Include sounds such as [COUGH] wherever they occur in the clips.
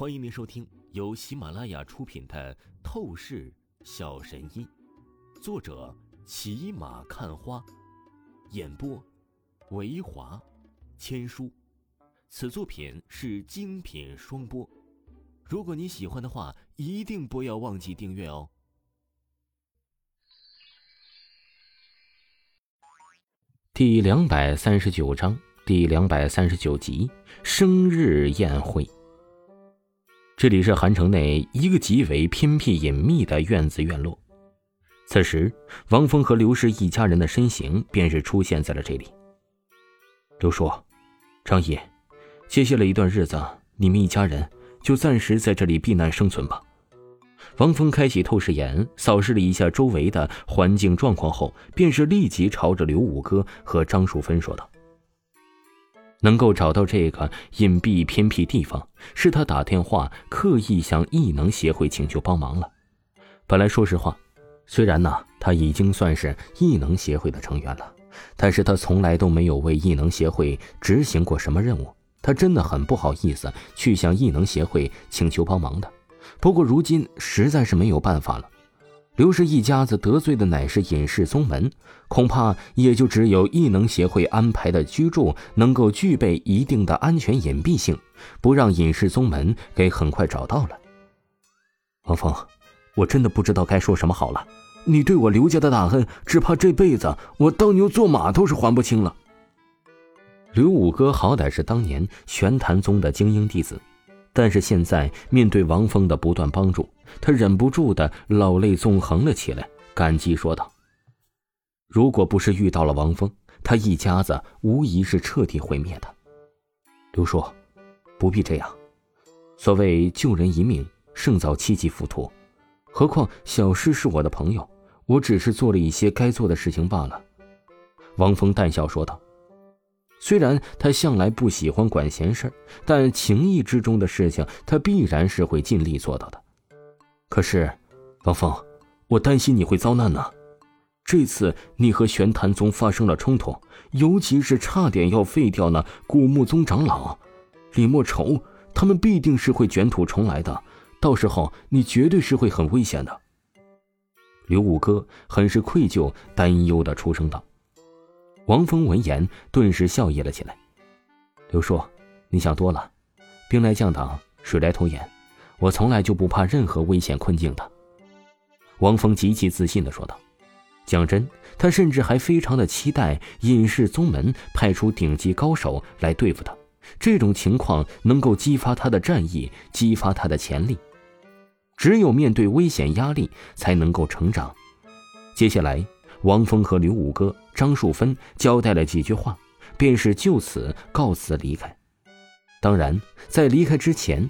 欢迎您收听由喜马拉雅出品的《透视小神医》，作者骑马看花，演播维华千书。此作品是精品双播。如果你喜欢的话，一定不要忘记订阅哦。第两百三十九章，第两百三十九集，生日宴会。这里是韩城内一个极为偏僻隐秘的院子院落。此时，王峰和刘氏一家人的身形便是出现在了这里。刘叔，张姨，接下来一段日子，你们一家人就暂时在这里避难生存吧。王峰开启透视眼，扫视了一下周围的环境状况后，便是立即朝着刘五哥和张淑芬说道。能够找到这个隐蔽偏僻地方，是他打电话刻意向异能协会请求帮忙了。本来说实话，虽然呢他已经算是异能协会的成员了，但是他从来都没有为异能协会执行过什么任务，他真的很不好意思去向异能协会请求帮忙的。不过如今实在是没有办法了。刘氏一家子得罪的乃是隐世宗门，恐怕也就只有异能协会安排的居住能够具备一定的安全隐蔽性，不让隐世宗门给很快找到了。王峰，我真的不知道该说什么好了。你对我刘家的大恩，只怕这辈子我当牛做马都是还不清了。刘五哥好歹是当年玄坛宗的精英弟子。但是现在面对王峰的不断帮助，他忍不住的老泪纵横了起来，感激说道：“如果不是遇到了王峰，他一家子无疑是彻底毁灭的。”刘叔，不必这样。所谓救人一命，胜造七级浮屠。何况小诗是我的朋友，我只是做了一些该做的事情罢了。”王峰淡笑说道。虽然他向来不喜欢管闲事但情义之中的事情，他必然是会尽力做到的。可是，王峰，我担心你会遭难呢。这次你和玄坛宗发生了冲突，尤其是差点要废掉那古木宗长老李莫愁，他们必定是会卷土重来的。到时候你绝对是会很危险的。刘五哥很是愧疚、担忧的出声道。王峰闻言，顿时笑意了起来。刘叔，你想多了。兵来将挡，水来土掩，我从来就不怕任何危险困境的。王峰极其自信的说道。讲真，他甚至还非常的期待隐世宗门派出顶级高手来对付他。这种情况能够激发他的战意，激发他的潜力。只有面对危险压力，才能够成长。接下来。王峰和刘五哥、张淑芬交代了几句话，便是就此告辞离开。当然，在离开之前，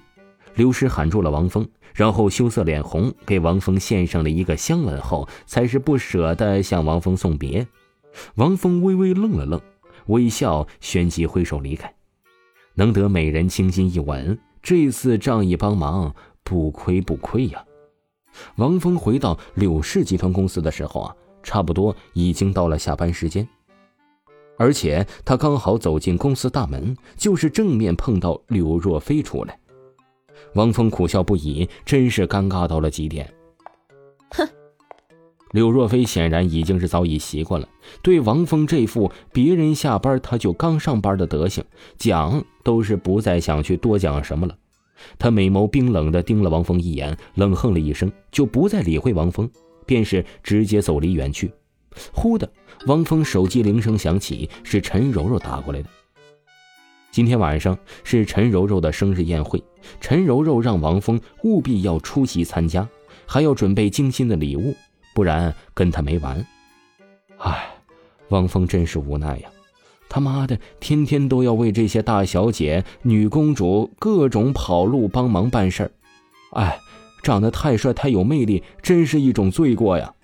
刘师喊住了王峰，然后羞涩脸红，给王峰献上了一个香吻后，才是不舍得向王峰送别。王峰微微愣了愣，微笑旋即挥手离开。能得美人倾心一吻，这次仗义帮忙，不亏不亏呀。王峰回到柳氏集团公司的时候啊。差不多已经到了下班时间，而且他刚好走进公司大门，就是正面碰到柳若飞出来。王峰苦笑不已，真是尴尬到了极点。哼，柳若飞显然已经是早已习惯了对王峰这副别人下班他就刚上班的德行，讲都是不再想去多讲什么了。他美眸冰冷的盯了王峰一眼，冷哼了一声，就不再理会王峰。便是直接走离远去。忽的，王峰手机铃声响起，是陈柔柔打过来的。今天晚上是陈柔柔的生日宴会，陈柔柔让王峰务必要出席参加，还要准备精心的礼物，不然跟他没完。唉，王峰真是无奈呀！他妈的，天天都要为这些大小姐、女公主各种跑路帮忙办事儿，唉。长得太帅太有魅力，真是一种罪过呀！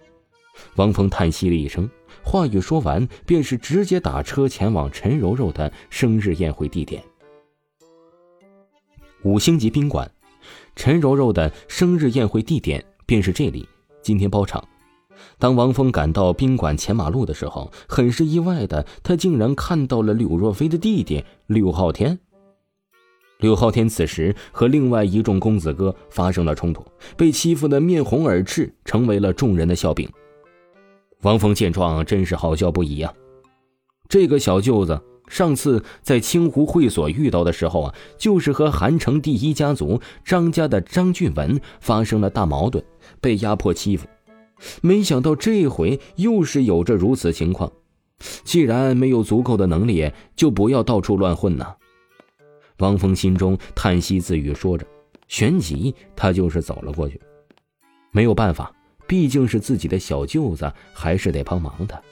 王峰叹息了一声，话语说完，便是直接打车前往陈柔柔的生日宴会地点——五星级宾馆。陈柔柔的生日宴会地点便是这里，今天包场。当王峰赶到宾馆前马路的时候，很是意外的，他竟然看到了柳若飞的弟弟柳浩天。刘浩天此时和另外一众公子哥发生了冲突，被欺负得面红耳赤，成为了众人的笑柄。王峰见状，真是好笑不已啊！这个小舅子上次在清湖会所遇到的时候啊，就是和韩城第一家族张家的张俊文发生了大矛盾，被压迫欺负。没想到这回又是有着如此情况。既然没有足够的能力，就不要到处乱混呐。王峰心中叹息自语，说着，旋即他就是走了过去。没有办法，毕竟是自己的小舅子，还是得帮忙的。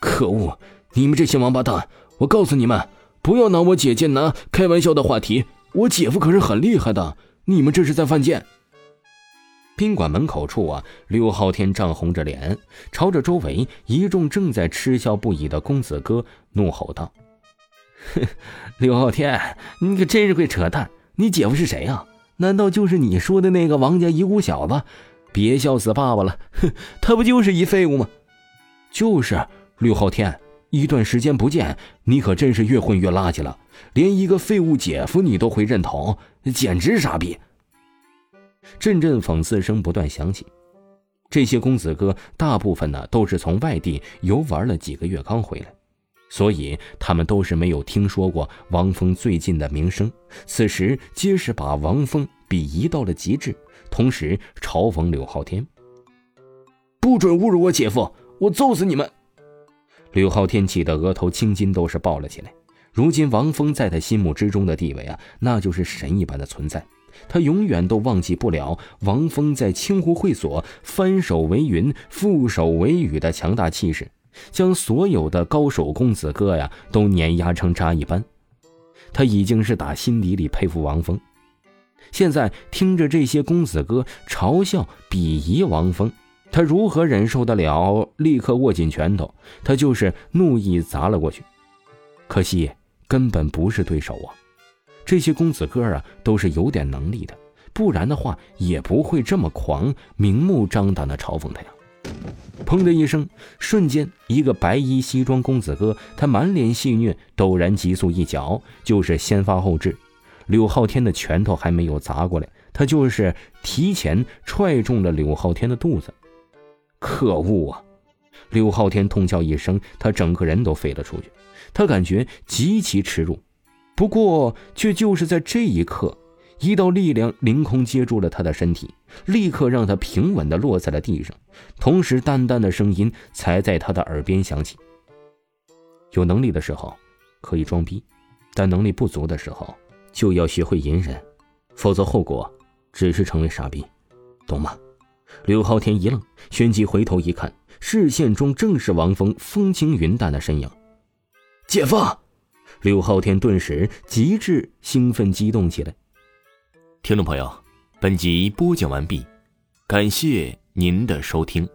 可恶！你们这些王八蛋！我告诉你们，不要拿我姐姐拿开玩笑的话题。我姐夫可是很厉害的，你们这是在犯贱。宾馆门口处啊，刘昊天涨红着脸，朝着周围一众正在嗤笑不已的公子哥怒吼道。哼 [LAUGHS] 刘昊天，你可真是会扯淡！你姐夫是谁啊？难道就是你说的那个王家遗孤小子？别笑死爸爸了！哼，他不就是一废物吗？就是刘昊天，一段时间不见，你可真是越混越垃圾了，连一个废物姐夫你都会认同，简直傻逼！阵阵讽刺声不断响起。这些公子哥大部分呢都是从外地游玩了几个月刚回来。所以他们都是没有听说过王峰最近的名声，此时皆是把王峰鄙夷到了极致，同时嘲讽柳浩天：“不准侮辱我姐夫，我揍死你们！”柳浩天气得额头青筋都是爆了起来。如今王峰在他心目之中的地位啊，那就是神一般的存在，他永远都忘记不了王峰在清湖会所翻手为云、覆手为雨的强大气势。将所有的高手公子哥呀都碾压成渣一般，他已经是打心底里佩服王峰。现在听着这些公子哥嘲笑鄙夷王峰，他如何忍受得了？立刻握紧拳头，他就是怒意砸了过去。可惜根本不是对手啊！这些公子哥啊都是有点能力的，不然的话也不会这么狂，明目张胆的嘲讽他呀。砰的一声，瞬间，一个白衣西装公子哥，他满脸戏谑，陡然急速一脚，就是先发后至。柳浩天的拳头还没有砸过来，他就是提前踹中了柳浩天的肚子。可恶啊！柳浩天痛叫一声，他整个人都飞了出去，他感觉极其耻辱。不过，却就是在这一刻。一道力量凌空接住了他的身体，立刻让他平稳地落在了地上。同时，淡淡的声音才在他的耳边响起：“有能力的时候可以装逼，但能力不足的时候就要学会隐忍，否则后果只是成为傻逼，懂吗？”刘昊天一愣，旋即回头一看，视线中正是王峰风轻云淡的身影。姐夫，刘昊天顿时极致兴奋激动起来。听众朋友，本集播讲完毕，感谢您的收听。